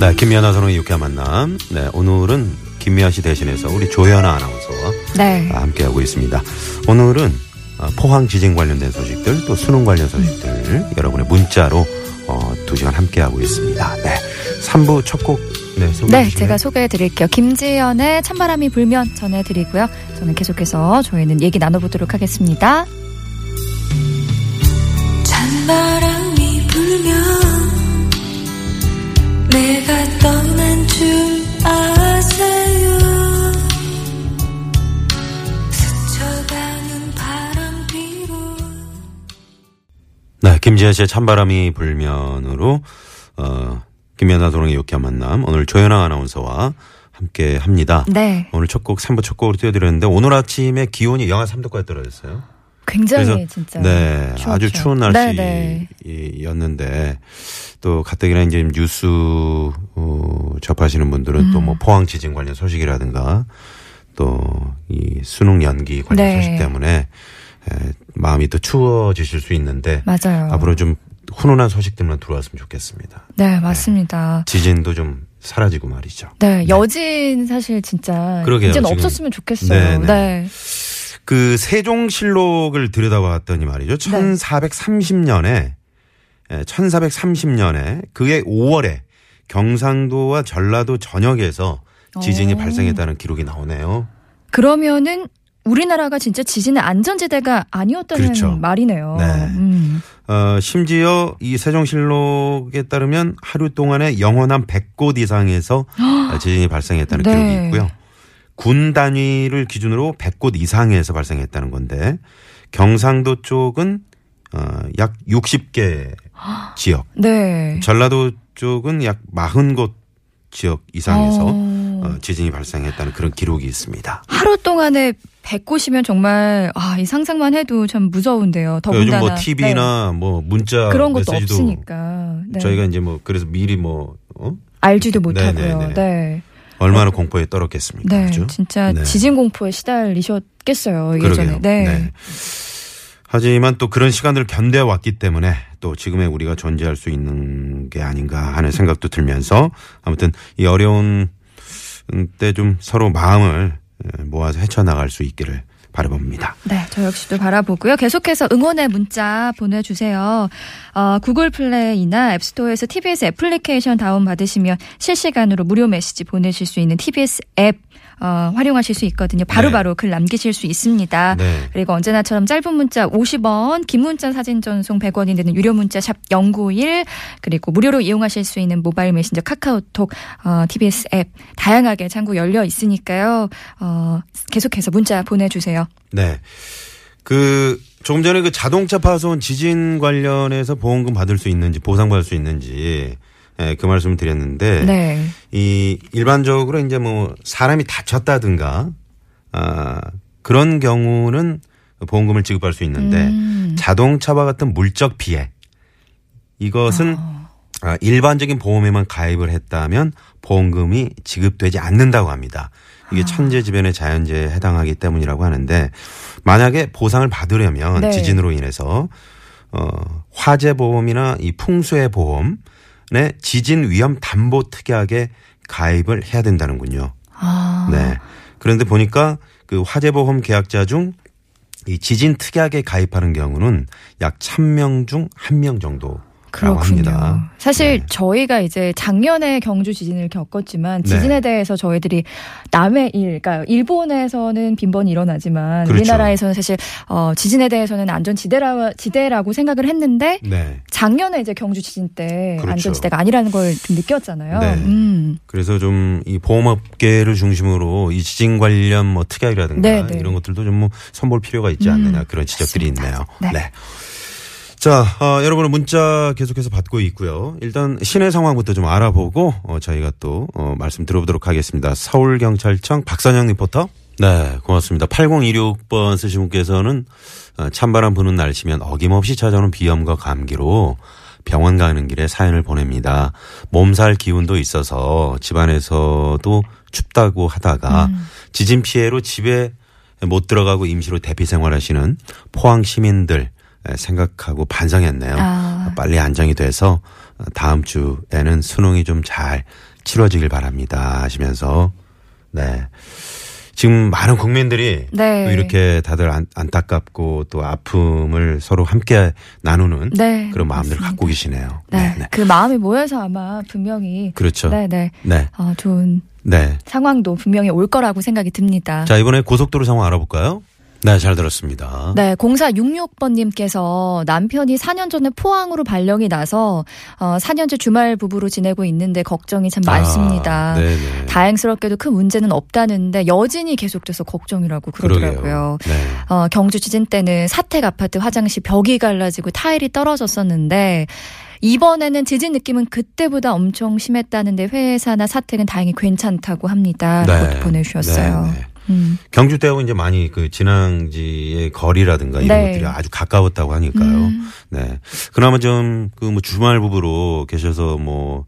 네, 김미아 나 선호의 유쾌한 만남. 네, 오늘은 김미아 씨 대신해서 우리 조현아 아나운서와 네. 함께하고 있습니다. 오늘은 어, 포항 지진 관련된 소식들 또 수능 관련 소식들 여러분의 문자로 어, 두 시간 함께하고 있습니다. 네. 3부 첫 곡 네, 소개해 네, 제가 소개해 드릴게요. 김지연의 찬바람이 불면 전해 드리고요. 저는 계속해서 저희는 얘기 나눠보도록 하겠습니다. 김지현 씨의 찬바람이 불면으로 어, 김미아나 선호의 유쾌한 만남 오늘 조현아 아나운서와 함께 합니다. 네. 오늘 첫 곡 3부 첫 곡으로 띄워드렸는데 오늘 아침에 기온이 영하 3도까지 떨어졌어요. 굉장히 진짜. 네, 추웠죠. 아주 추운 네, 날씨였는데 또 가뜩이나 이제 뉴스 어, 접하시는 분들은 또 음. 뭐 포항 지진 관련 소식이라든가 또 이 수능 연기 관련 네. 소식 때문에 에, 마음이 또 추워지실 수 있는데 맞아요. 앞으로 좀 훈훈한 소식들만 들어왔으면 좋겠습니다. 네, 맞습니다. 지진도 좀 사라지고 말이죠. 네, 여진 사실 진짜 그러게요, 이제는 지금. 없었으면 좋겠어요. 네, 네. 네. 그 세종실록을 들여다봤더니 말이죠. 네. 1430년에 1430년에 그해 5월에 경상도와 전라도 전역에서 지진이 오. 발생했다는 기록이 나오네요. 그러면은 우리나라가 진짜 지진의 안전지대가 아니었다는 그렇죠. 말이네요. 네. 음. 어, 심지어 이 세종실록에 따르면 하루 동안에 영원한 100곳 이상에서 지진이 발생했다는 네. 기록이 있고요. 군 단위를 기준으로 100곳 이상에서 발생했다는 건데 경상도 쪽은 어, 약 60개 지역, 네. 전라도 쪽은 약 40곳 지역 이상에서 어. 어, 지진이 발생했다는 그런 기록이 있습니다. 하루 동안에 100곳이면 정말 아, 이 상상만 해도 참 무서운데요. 더군다나 요즘 뭐 네. TV나 뭐 문자 그런 것도 없으니까. 네. 저희가 이제 뭐 그래서 미리 뭐 어? 알지도 네, 못하고요. 네, 네. 네. 얼마나 공포에 떨었겠습니까? 네. 그죠? 진짜 네. 지진 공포에 시달리셨겠어요. 예전에. 그러게요. 네. 하지만 또 그런 시간들을 견뎌왔기 때문에 또 지금의 우리가 존재할 수 있는 게 아닌가 하는 생각도 들면서 아무튼 이 어려운 때 좀 서로 마음을 모아서 헤쳐나갈 수 있기를 바라봅니다. 네, 저 역시도 바라보고요. 계속해서 응원의 문자 보내주세요. 어, 구글 플레이나 앱스토어에서 TBS 애플리케이션 다운받으시면 실시간으로 무료 메시지 보내실 수 있는 TBS 앱 어, 활용하실 수 있거든요. 바로바로 글 남기실 수 있습니다. 네. 그리고 언제나처럼 짧은 문자 50원, 긴 문자 사진 전송 100원이 되는 유료 문자 샵 091, 그리고 무료로 이용하실 수 있는 모바일 메신저 카카오톡, 어, TBS 앱 다양하게 창구 열려 있으니까요. 어, 계속해서 문자 보내주세요. 네. 그 조금 전에 그 자동차 파손 지진 관련해서 보험금 받을 수 있는지 보상받을 수 있는지 예, 그 말씀 드렸는데 네. 이 일반적으로 이제 뭐 사람이 다쳤다든가 아 그런 경우는 보험금을 지급할 수 있는데 음. 자동차와 같은 물적 피해 이것은 아, 일반적인 보험에만 가입을 했다면 보험금이 지급되지 않는다고 합니다. 이게 천재지변의 자연재해에 해당하기 때문이라고 하는데 만약에 보상을 받으려면 네. 지진으로 인해서 어 화재 보험이나 이 풍수해 보험에 지진 위험 담보 특약에 가입을 해야 된다는군요. 아. 네. 그런데 보니까 그 화재 보험 계약자 중 이 지진 특약에 가입하는 경우는 약 1000명 중 1명 정도. 그렇군요. 합니다. 사실 네. 저희가 이제 작년에 경주 지진을 겪었지만 네. 지진에 대해서 저희들이 남의 일, 그러니까 일본에서는 빈번히 일어나지만 그렇죠. 우리나라에서는 사실 어, 지진에 대해서는 안전 지대라 지대라고 생각을 했는데 네. 작년에 이제 경주 지진 때 그렇죠. 안전 지대가 아니라는 걸 좀 느꼈잖아요. 네. 음. 그래서 좀 이 보험업계를 중심으로 이 지진 관련 뭐 특약이라든가 네, 네. 이런 것들도 좀 뭐 선볼 필요가 있지 않느냐 음, 그런 지적들이 맞습니다. 있네요. 네. 네. 자, 어, 여러분의 문자 계속해서 받고 있고요. 일단 시내 상황부터 좀 알아보고 어, 저희가 또 어, 말씀 들어보도록 하겠습니다. 서울경찰청 박선영 리포터. 네, 고맙습니다. 8026번 쓰신 분께서는 어, 찬바람 부는 날씨면 어김없이 찾아오는 비염과 감기로 병원 가는 길에 사연을 보냅니다. 몸살 기운도 있어서 집안에서도 춥다고 하다가 지진 피해로 집에 못 들어가고 임시로 대피 생활하시는 포항 시민들 생각하고 반성했네요. 아. 빨리 안정이 돼서 다음 주에는 수능이 좀 잘 치러지길 바랍니다 하시면서 네. 지금 많은 국민들이 네. 또 이렇게 다들 안, 안타깝고 또 아픔을 서로 함께 나누는 네, 그런 마음들을 맞습니다. 갖고 계시네요. 네, 그 마음이 모여서 아마 분명히 그렇죠. 네, 네. 네. 어, 좋은 네. 상황도 분명히 올 거라고 생각이 듭니다. 자, 이번에 고속도로 상황 알아볼까요? 네, 잘 들었습니다. 네, 0466번님께서 남편이 4년 전에 포항으로 발령이 나서 어, 4년째 주말 부부로 지내고 있는데 걱정이 참 많습니다. 아, 네네. 다행스럽게도 큰 문제는 없다는데 여진이 계속돼서 걱정이라고 그러더라고요. 네. 어, 경주 지진 때는 사택 아파트 화장실 벽이 갈라지고 타일이 떨어졌었는데 이번에는 지진 느낌은 그때보다 엄청 심했다는데 회사나 사택은 다행히 괜찮다고 합니다. 네. 보내주셨어요. 네, 네. 음. 경주대하고 이제 많이 그 진앙지의 거리라든가 이런 네. 것들이 아주 가까웠다고 하니까요. 음. 네. 그나마 좀 그 뭐 주말 부부로 계셔서 뭐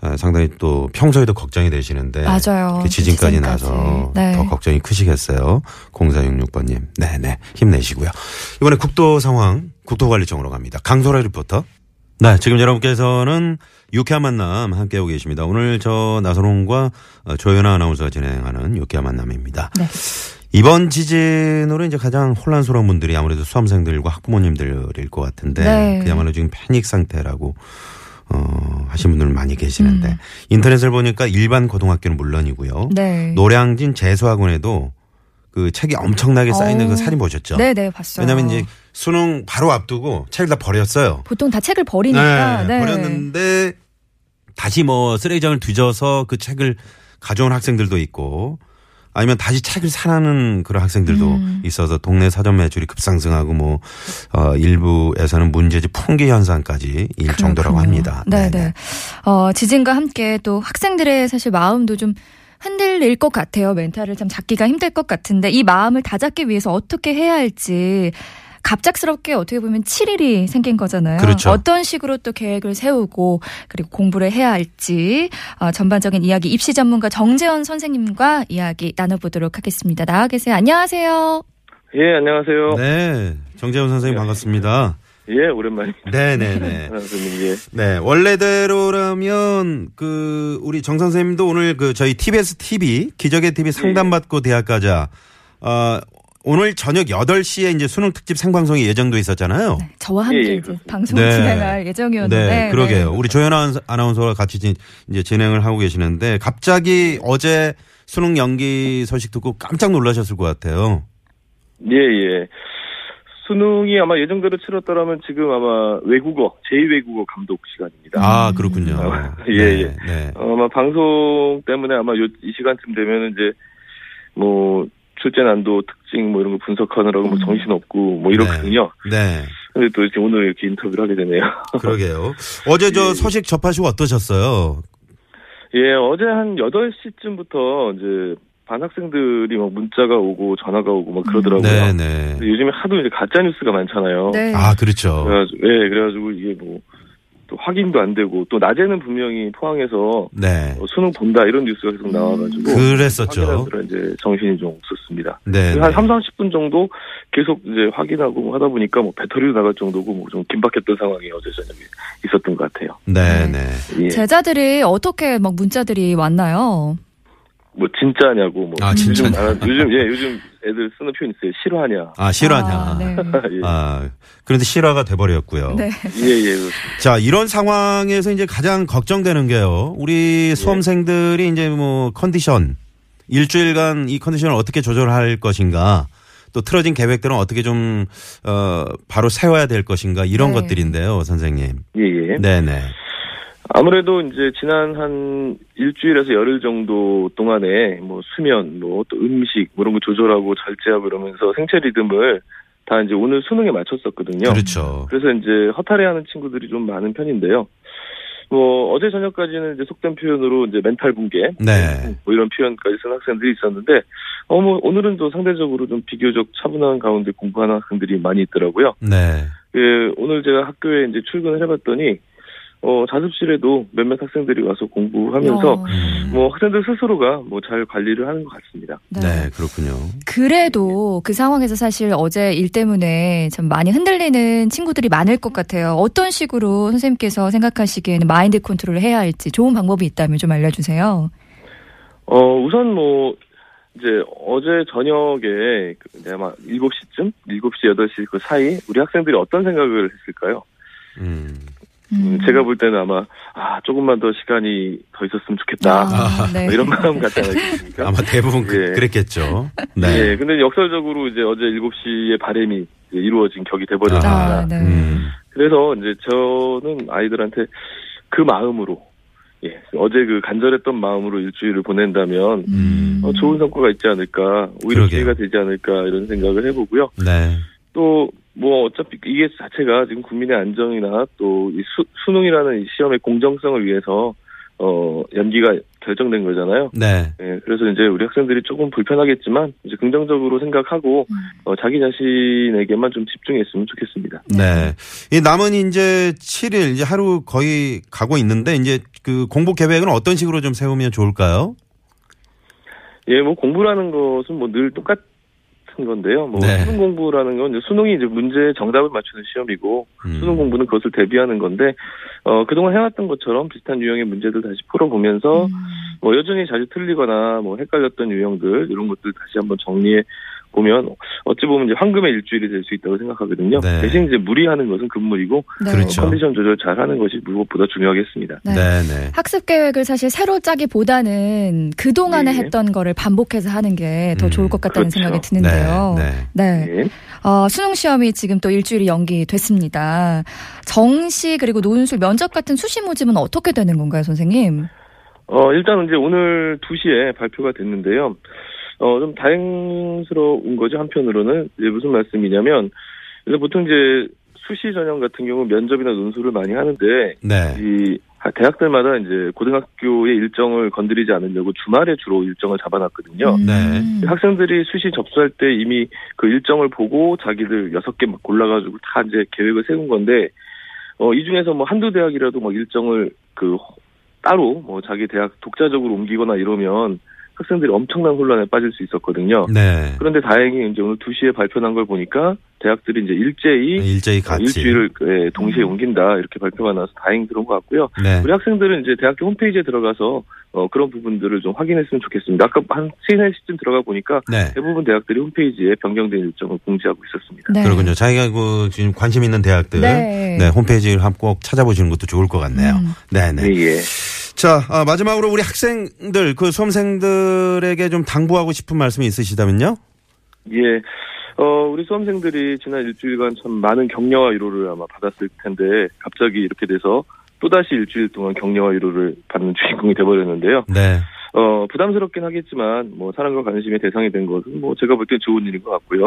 아, 상당히 또 평소에도 걱정이 되시는데 맞아요. 이렇게 지진까지 지진까지. 나서 네. 더 걱정이 크시겠어요. 0466번님. 네네. 힘내시고요. 이번에 국도 상황 국토관리청으로 갑니다. 강소라 리포터. 네, 지금 여러분께서는 유쾌한 만남 함께하고 계십니다. 오늘 저 나선홍과 어, 조연아 아나운서가 진행하는 유쾌한 만남입니다. 네. 이번 지진으로 이제 가장 혼란스러운 분들이 아무래도 수험생들과 학부모님들일 것 같은데 네. 그야말로 지금 패닉 상태라고 어, 하신 분들 많이 계시는데 음. 인터넷을 보니까 일반 고등학교는 물론이고요. 네. 노량진 재수학원에도 그 책이 엄청나게 쌓이는 어. 그 사진 보셨죠? 네, 네, 봤어요. 왜냐면 이제 수능 바로 앞두고 책을 다 버렸어요. 보통 다 책을 버리니까 네. 버렸는데 다시 뭐 쓰레기장을 뒤져서 그 책을 가져온 학생들도 있고 아니면 다시 책을 사는 그런 학생들도 음. 있어서 동네 서점 매출이 급상승하고 뭐 어, 일부에서는 문제지 풍기 현상까지 일 정도라고. 합니다. 네, 네 네. 네. 어, 지진과 함께 또 학생들의 사실 마음도 좀 흔들릴 것 같아요. 멘탈을 참 잡기가 힘들 것 같은데 이 마음을 다잡기 위해서 어떻게 해야 할지 갑작스럽게 어떻게 보면 7일이 생긴 거잖아요. 그렇죠. 어떤 식으로 또 계획을 세우고 그리고 공부를 해야 할지 어, 전반적인 이야기 입시 전문가 정재원 선생님과 이야기 나눠보도록 하겠습니다. 나와 계세요. 안녕하세요. 예, 안녕하세요. 네, 정재훈 선생님 반갑습니다. 예, 오랜만입니다. 네네네. 선생님, 예. 네, 원래대로라면 그 우리 정 선생님도 오늘 그 저희 TBS TV 기적의 TV 상담받고 대학 가자 어 오늘 저녁 8시에 이제 수능 특집 생방송이 예정돼 있었잖아요. 네, 저와 함께 예, 예, 이제 방송을 네. 진행할 예정이었는데 네, 그러게요. 네. 우리 조연아 아나운서와 같이 진- 이제 진행을 하고 계시는데 갑자기 어제 수능 연기 소식 듣고 깜짝 놀라셨을 것 같아요. 예, 예. 수능이 아마 예정대로 치렀더라면 지금 아마 외국어, 제2외국어 감독 시간입니다. 아, 그렇군요. 아, 예, 네, 예. 네. 어, 아마 방송 때문에 아마 요, 이 시간쯤 되면은 이제 뭐 출제 난도 특징 뭐 이런 거 분석하느라고 뭐 정신 없고 뭐 이렇거든요. 네. 근데 또 이렇게 오늘 이렇게 인터뷰를 하게 되네요. 그러게요. 어제 저 예. 소식 접하시고 어떠셨어요? 예, 어제 한 8시쯤부터 이제 반 학생들이 막 문자가 오고 전화가 오고 막 그러더라고요. 네, 네. 근데 요즘에 하도 이제 가짜 뉴스가 많잖아요. 네. 아, 그렇죠. 그래가지고, 예, 그래가지고 이게 뭐, 또 확인도 안 되고, 또 낮에는 분명히 포항에서 네. 어, 수능 본다 이런 뉴스가 계속 나와가지고. 그랬었죠. 확인하느라 이제 정신이 좀 없었습니다. 네. 한 네. 3, 40분 정도 계속 이제 확인하고 뭐 하다 보니까 뭐 배터리도 나갈 정도고 뭐 좀 긴박했던 상황이 어제 저녁에 있었던 것 같아요. 네, 네. 네. 예. 제자들이 어떻게 막 문자들이 왔나요? 뭐 진짜냐고 뭐. 아, 진짜냐. 요즘, 아, 요즘, 예, 요즘 애들 쓰는 표현 있어요. 실화냐. 아, 실화냐. 아, 네. 예. 아, 그런데 실화가 돼버렸고요. 네. 예, 예. 자, 이런 상황에서 이제 가장 걱정되는 게요. 우리 수험생들이 이제 뭐 컨디션, 일주일간 이 컨디션을 어떻게 조절할 것인가, 또 틀어진 계획들은 어떻게 좀, 어, 바로 세워야 될 것인가, 이런 네. 것들인데요, 선생님. 예, 예. 네네. 아무래도 이제 지난 한 일주일에서 열흘 정도 동안에 뭐 수면, 뭐 또 음식, 뭐 이런 거 조절하고 절제하고 이러면서 생체 리듬을 다 이제 오늘 수능에 맞췄었거든요. 그렇죠. 그래서 이제 허탈해하는 친구들이 좀 많은 편인데요. 뭐 어제 저녁까지는 이제 속된 표현으로 이제 멘탈 붕괴, 네. 뭐 이런 표현까지 쓴 학생들이 있었는데, 어 뭐 오늘은 또 상대적으로 좀 비교적 차분한 가운데 공부하는 학생들이 많이 있더라고요. 네. 예, 오늘 제가 학교에 이제 출근을 해봤더니 어 자습실에도 몇몇 학생들이 와서 공부하면서 어, 음. 뭐 학생들 스스로가 뭐 잘 관리를 하는 것 같습니다. 네. 네, 그렇군요. 그래도 그 상황에서 사실 어제 일 때문에 참 많이 흔들리는 친구들이 많을 것 같아요. 어떤 식으로 선생님께서 생각하시기에는 마인드 컨트롤을 해야 할지 좋은 방법이 있다면 좀 알려주세요. 어 우선 뭐 이제 어제 저녁에 그 이제 아마 7시쯤, 7시 8시 그 사이 우리 학생들이 어떤 생각을 했을까요? 음. 음, 제가 볼 때는 아마 아 조금만 더 시간이 더 있었으면 좋겠다. 아, 네. 뭐 이런 마음 같지 않으십니까? 아마 대부분 그, 예. 그랬겠죠. 네. 예, 근데 역설적으로 이제 어제 7시에 바램이 이루어진 격이 돼버렸습니다. 아, 네. 음. 그래서 이제 저는 아이들한테 그 마음으로, 예, 어제 그 간절했던 마음으로 일주일을 보낸다면, 음. 어, 좋은 성과가 있지 않을까, 오히려 그러게요. 기회가 되지 않을까, 이런 생각을 해보고요. 네. 또, 뭐, 어차피 이게 자체가 지금 국민의 안정이나 또 이 수능이라는 이 시험의 공정성을 위해서, 어, 연기가 결정된 거잖아요. 네. 예, 그래서 이제 우리 학생들이 조금 불편하겠지만, 이제 긍정적으로 생각하고, 음. 어, 자기 자신에게만 좀 집중했으면 좋겠습니다. 네. 이 남은 이제 7일 이제 하루 거의 가고 있는데 이제 그 공부 계획은 어떤 식으로 좀 세우면 좋을까요? 예, 뭐 공부라는 것은 뭐 늘 똑같 은 건데요. 뭐 네. 수능 공부라는 건 이제 수능이 이제 문제 정답을 맞추는 시험이고 음. 수능 공부는 그것을 대비하는 건데 어 그동안 해왔던 것처럼 비슷한 유형의 문제들 다시 풀어보면서 음. 뭐 여전히 자주 틀리거나 뭐 헷갈렸던 유형들 이런 것들 다시 한번 정리해 보면 어찌 보면 이제 황금의 일주일이 될 수 있다고 생각하거든요. 네. 대신 이제 무리하는 것은 금물이고 네. 그렇죠. 어, 컨디션 조절 잘하는 것이 무엇보다 중요하겠습니다. 네. 네, 네. 학습 계획을 사실 새로 짜기보다는 그 동안에 네. 했던 거를 반복해서 하는 게더 음, 좋을 것 같다는 그렇죠. 생각이 드는데요. 네, 네. 어, 수능 시험이 지금 또 일주일이 연기됐습니다. 정시 그리고 논술 면접 같은 수시 모집은 어떻게 되는 건가요, 선생님? 어, 일단 이제 오늘 2시에 발표가 됐는데요. 어, 좀 다행스러운 거죠, 한편으로는. 이제 무슨 말씀이냐면, 이제 보통 이제 수시 전형 같은 경우 면접이나 논술을 많이 하는데, 네. 이 대학들마다 이제 고등학교의 일정을 건드리지 않으려고 주말에 주로 일정을 잡아놨거든요. 네. 음. 학생들이 수시 접수할 때 이미 그 일정을 보고 자기들 여섯 개 막 골라가지고 다 이제 계획을 세운 건데, 어, 이 중에서 뭐 한두 대학이라도 막 일정을 그 따로 뭐 자기 대학 독자적으로 옮기거나 이러면 학생들이 엄청난 혼란에 빠질 수 있었거든요. 네. 그런데 다행히 이제 오늘 2시에 발표난 걸 보니까 대학들이 이제 일제히 일제히 같이. 일주일을 예, 동시에 옮긴다 이렇게 발표가 나서 다행스러운 것 같고요. 네. 우리 학생들은 이제 대학교 홈페이지에 들어가서 어, 그런 부분들을 좀 확인했으면 좋겠습니다. 아까 한 3, 4시쯤 들어가 보니까 네. 대부분 대학들이 홈페이지에 변경된 일정을 공지하고 있었습니다. 네. 그렇군요. 자기가 그 지금 관심 있는 대학들 네. 네, 홈페이지를 한번 꼭 찾아보시는 것도 좋을 것 같네요. 음. 네, 네. 네, 예. 자, 아, 마지막으로 우리 학생들, 그 수험생들에게 좀 당부하고 싶은 말씀이 있으시다면요? 예. 어, 우리 수험생들이 지난 일주일간 참 많은 격려와 위로를 아마 받았을 텐데, 갑자기 이렇게 돼서 또다시 일주일 동안 격려와 위로를 받는 주인공이 돼버렸는데요. 네. 어, 부담스럽긴 하겠지만, 뭐, 사랑과 관심의 대상이 된 것은 뭐, 제가 볼 땐 좋은 일인 것 같고요.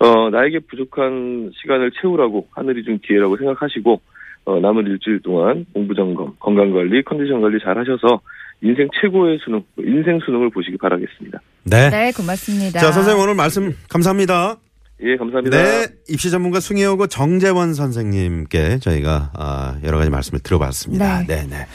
어, 나에게 부족한 시간을 채우라고 하늘이 준 기회라고 생각하시고, 어, 남은 일주일 동안 공부 점검, 건강 관리, 컨디션 관리 잘 하셔서 인생 최고의 수능, 인생 수능을 보시기 바라겠습니다. 네. 네, 고맙습니다. 자, 선생님 오늘 말씀 감사합니다. 예, 감사합니다. 네. 입시 전문가 숭이호고 정재원 선생님께 저희가 아, 여러 가지 말씀을 들어봤습니다. 네, 네.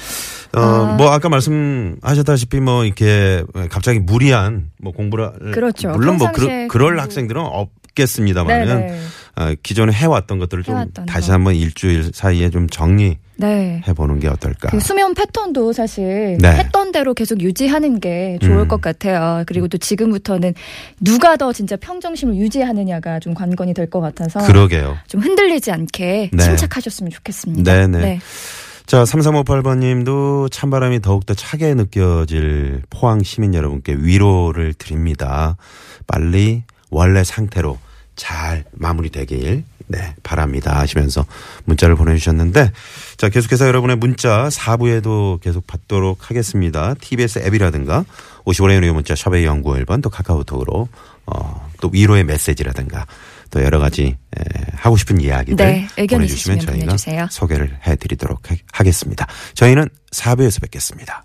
어, 아. 뭐 아까 말씀하셨다시피 뭐 이렇게 갑자기 무리한 뭐 공부를 그렇죠. 물론 뭐 그러, 그럴. 학생들은 없겠습니다만은 네, 네. 아, 기존에 해왔던 것들을 좀 해왔던 다시 거. 한번 일주일 사이에 좀 정리해 네. 보는 게 어떨까. 그 수면 패턴도 사실 네. 했던 대로 계속 유지하는 게 좋을 음. 것 같아요. 그리고 또 지금부터는 누가 더 진짜 평정심을 유지하느냐가 좀 관건이 될 것 같아서 그러게요. 좀 흔들리지 않게 네. 침착하셨으면 좋겠습니다. 네, 네. 자, 3358번 님도 찬바람이 더욱더 차게 느껴질 포항 시민 여러분께 위로를 드립니다. 빨리 원래 상태로 잘 마무리되길 네, 바랍니다 하시면서 문자를 보내주셨는데 자, 계속해서 여러분의 문자 4부에도 계속 받도록 하겠습니다. TBS 앱이라든가 50원의 유료 문자 샵의 연구 1번 또 카카오톡으로 어, 또 위로의 메시지라든가 또 여러 가지 에, 하고 싶은 이야기들 네, 보내주시면 저희가 보내주세요. 소개를 해드리도록 하- 하겠습니다. 저희는 4부에서 뵙겠습니다.